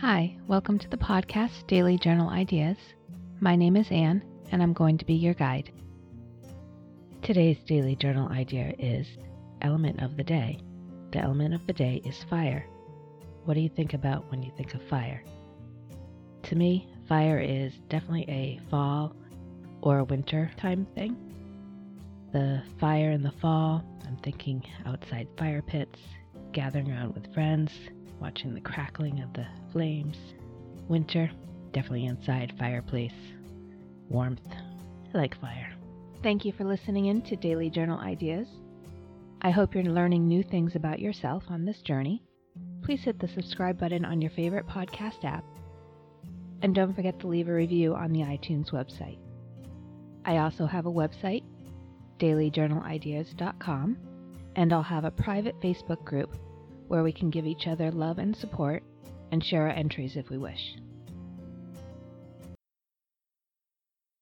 Hi, welcome to the podcast Daily Journal Ideas. My name is Anne, and I'm going to be your guide. Today's daily journal idea is element of the day. The element of the day is fire. What do you think about when you think of fire? To me, fire is definitely a fall or winter time thing. The fire in the fall, I'm thinking outside fire pits, gathering around with friends, watching the crackling of the flames. Winter, definitely inside fireplace. Warmth. I like fire. Thank you for listening in to Daily Journal Ideas. I hope you're learning new things about yourself on this journey. Please hit the subscribe button on your favorite podcast app. And don't forget to leave a review on the iTunes website. I also have a website, dailyjournalideas.com, and I'll have a private Facebook group where we can give each other love and support and share our entries if we wish.